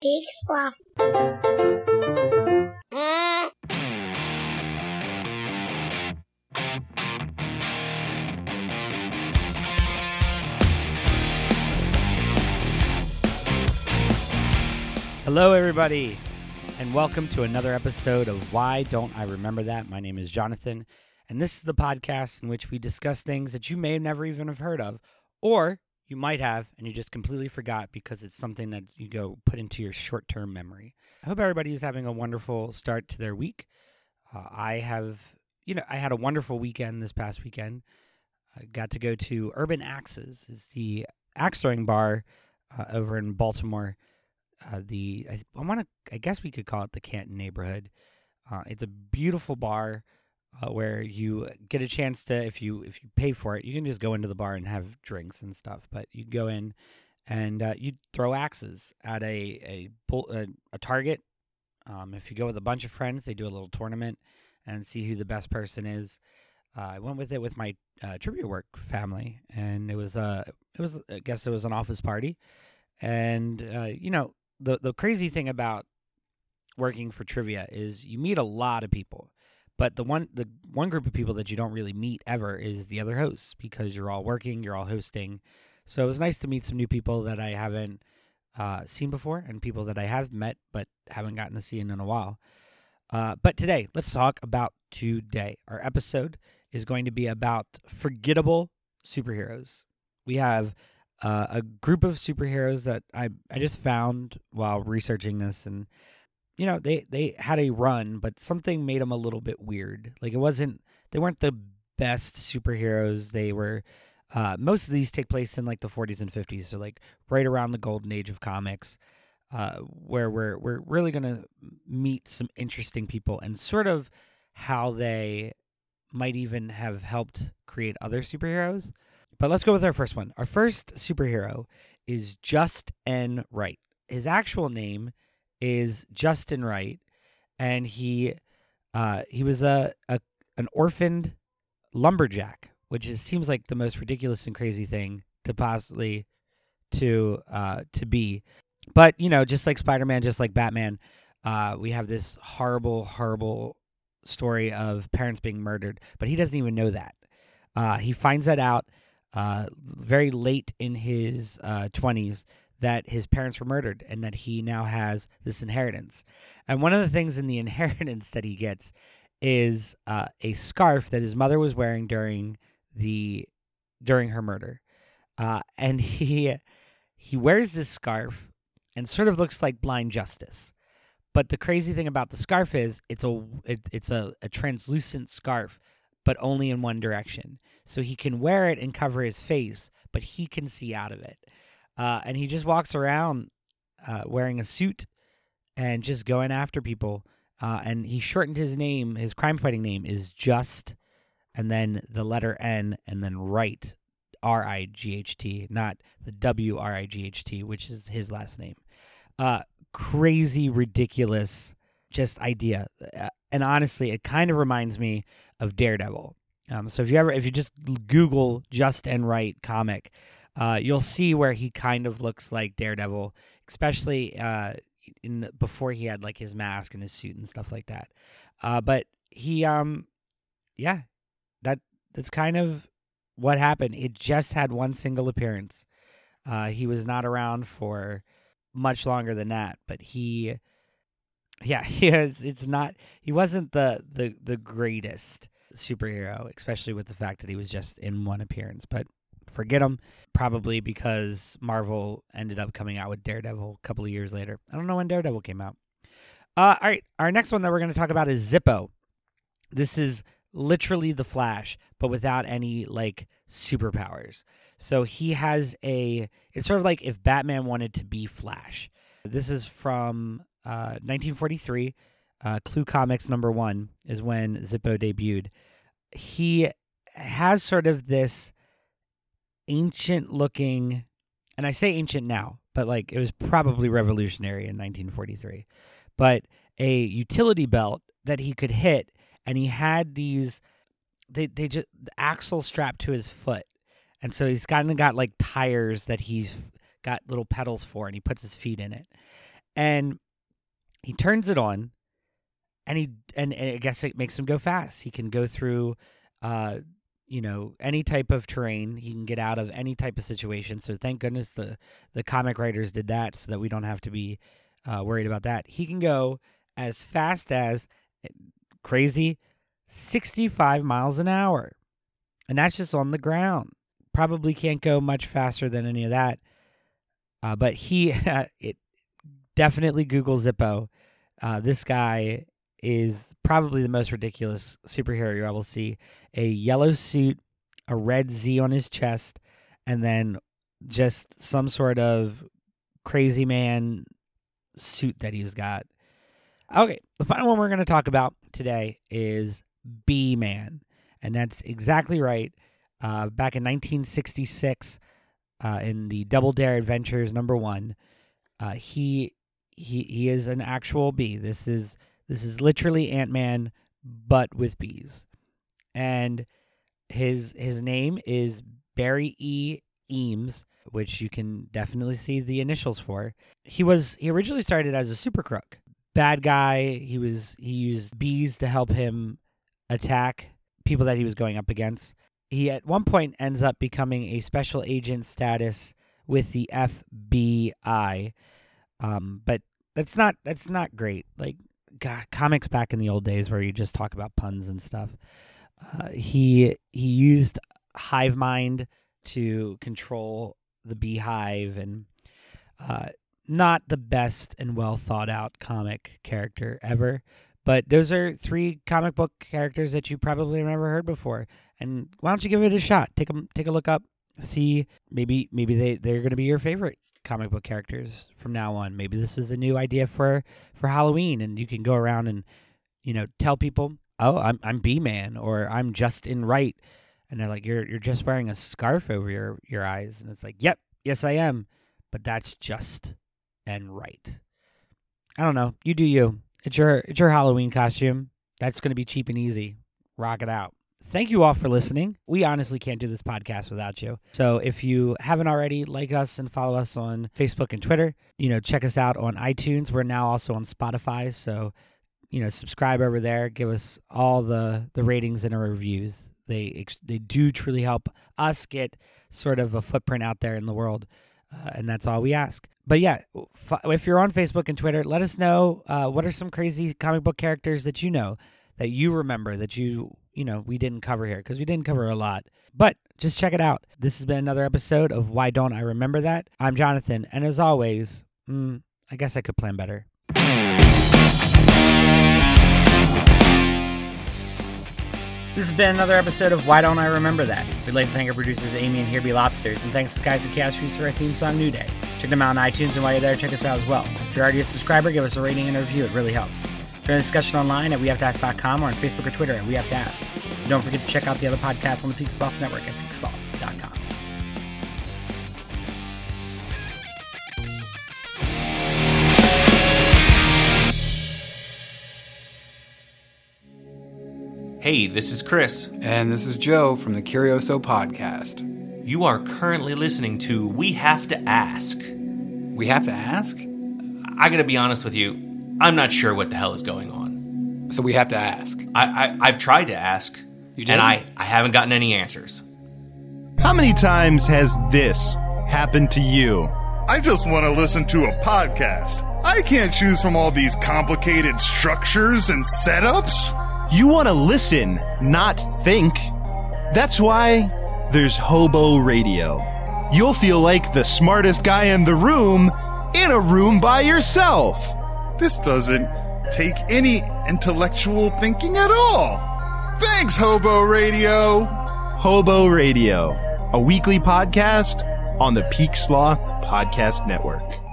Peak Sloth. Hello, everybody, and welcome to another episode of Why Don't I Remember That? My name is Jonathan, and this is the podcast in which we discuss things that you may never even have heard of, or you might have, and you just completely forgot because it's something that you go put into your short term memory. I hope everybody is having a wonderful start to their week. Uh, I have, you know, I had a wonderful weekend this past weekend. I got to go to Urban Axes. It's the axe throwing bar uh, over in Baltimore uh, the I, I want to I guess we could call it the Canton neighborhood. Uh, it's a beautiful bar uh, where you get a chance to if you if you pay for it, you can just go into the bar and have drinks and stuff. But you go in and uh, you throw axes at a a bull, a, a target. Um, if you go with a bunch of friends, they do a little tournament and see who the best person is. Uh, I went with it with my uh, trivia work family, and it was uh it was I guess it was an office party, and uh, you know the the crazy thing about working for trivia is you meet a lot of people but the one the one group of people that you don't really meet ever is the other hosts because you're all working you're all hosting. So it was nice to meet some new people that i haven't uh, seen before and people that i have met but haven't gotten to see in, a while. Uh, but today let's talk about today. Our episode is going to be about forgettable superheroes. We have uh, a group of superheroes that I I just found while researching this, and you know they they had a run, but something made them a little bit weird. Like it wasn't they weren't the best superheroes. They were uh, most of these take place in like the 40s and 50s, so like right around the golden age of comics, uh, where we're we're really gonna meet some interesting people and sort of how they might even have helped create other superheroes. But let's go with our first one. Our first superhero is Just N. Wright. His actual name is Justin Wright, and he uh, he was a, a an orphaned lumberjack, which is, seems like the most ridiculous and crazy thing to possibly to uh, to be. But you know, just like Spider Man, just like Batman, uh, we have this horrible, horrible story of parents being murdered. But he doesn't even know that. Uh, he finds that out uh, very late in his uh, 20s that his parents were murdered and that he now has this inheritance. And one of the things in the inheritance that he gets is uh, a scarf that his mother was wearing during the during her murder. Uh, and he he wears this scarf and sort of looks like blind justice. But the crazy thing about the scarf is it's a it, it's a, a translucent scarf, but only in one direction so he can wear it and cover his face, but he can see out of it. Uh, and he just walks around uh, wearing a suit and just going after people. Uh, and he shortened his name. His crime fighting name is Just, and then the letter N, and then Wright, R I G H T, not the W R I G H T, which is his last name. Uh, crazy, ridiculous, just idea. Uh, and honestly, it kind of reminds me of Daredevil. Um, so if you ever, if you just Google Just and Wright comic, uh, you'll see where he kind of looks like Daredevil, especially uh, in before he had like his mask and his suit and stuff like that. Uh, but he, um, yeah, that that's kind of what happened. It just had one single appearance. Uh, he was not around for much longer than that, but he, yeah, he has, it's not. He wasn't the the the greatest superhero, especially with the fact that he was just in one appearance. But forget him, probably because Marvel ended up coming out with Daredevil a couple of years later. I don't know when Daredevil came out. Uh, all right, our next one that we're going to talk about is Zippo. This is literally the Flash, but without any like superpowers. So he has a. It's sort of like if Batman wanted to be Flash. This is from uh, 1943 uh, Clue Comics number one is when Zippo debuted. He has sort of this ancient looking, and I say ancient now, but like it was probably revolutionary in 1943, but a utility belt that he could hit, and he had these. They they just the axle strapped to his foot, and so he's kind of got like tires that he's got little pedals for, and he puts his feet in it and he turns it on, and he and, and I guess it makes him go fast. He can go through, uh, you know, any type of terrain. He can get out of any type of situation. So thank goodness the the comic writers did that, so that we don't have to be uh, worried about that. He can go as fast as crazy 65 miles an hour. And that's just on the ground. Probably can't go much faster than any of that. Uh, but he, it definitely Google Zippo. Uh, this guy is probably the most ridiculous superhero you will see. A yellow suit, a red Z on his chest, and then just some sort of crazy man suit that he's got. Okay, the final one we're going to talk about today is B Man. And that's exactly right. Uh, back in 1966, uh, in the Double Dare Adventures number one, uh, he he he is an actual bee. This is this is literally Ant Man, but with bees, and his his name is Barry E. Eames, which you can definitely see the initials for. He was he originally started as a super crook, bad guy. He was he used bees to help him attack people that he was going up against. He at one point ends up becoming a special agent status with the FBI. Um, but that's not that's not great. Like God, comics back in the old days where you just talk about puns and stuff. Uh, he he used hive mind to control the beehive and uh, not the best and well thought out comic character ever. But those are three comic book characters that you probably never heard before. And why don't you give it a shot? Take them, take a look up, see maybe maybe they they're going to be your favorite comic book characters from now on. Maybe this is a new idea for for Halloween, and you can go around and you know tell people, oh, I'm I'm B Man or I'm Justin Wright, and they're like, you're you're just wearing a scarf over your your eyes, and it's like, yep, yes I am, but that's just and right. I don't know. You do you. It's your it's your Halloween costume. That's going to be cheap and easy. Rock it out. Thank you all for listening. We honestly can't do this podcast without you. So if you haven't already, like us and follow us on Facebook and Twitter. You know, check us out on iTunes. We're now also on Spotify. So, you know, subscribe over there. Give us all the the ratings and our reviews. They they do truly help us get sort of a footprint out there in the world uh, and that's all we ask. But yeah, if you're on Facebook and Twitter, let us know uh, what are some crazy comic book characters that you know that you remember that you you know we didn't cover here because we didn't cover a lot. But just check it out. This has been another episode of Why Don't I Remember That? I'm Jonathan, and as always, mm, I guess I could plan better. This has been another episode of Why Don't I Remember That? We'd like to thank our producers Amy and Here Be Lobsters, and thanks to Skies and Chaos for our theme song New Day. Check them out on iTunes, and while you're there, check us out as well. If you're already a subscriber, give us a rating and a review, it really helps. Join the discussion online at WeHaveToAsk.com or on Facebook or Twitter at We Have to Ask. And don't forget to check out the other podcasts on the Peak Network at peaksloth.com. Hey, this is Chris. And this is Joe from the Curioso Podcast. You are currently listening to We Have to Ask. We have to ask? I gotta be honest with you, I'm not sure what the hell is going on. So we have to ask. I, I, have tried to ask, You did? and I, I haven't gotten any answers. How many times has this happened to you? I just want to listen to a podcast. I can't choose from all these complicated structures and setups. You want to listen, not think. That's why there's Hobo Radio. You'll feel like the smartest guy in the room in a room by yourself. This doesn't take any intellectual thinking at all. Thanks, Hobo Radio. Hobo Radio, a weekly podcast on the Peak Sloth Podcast Network.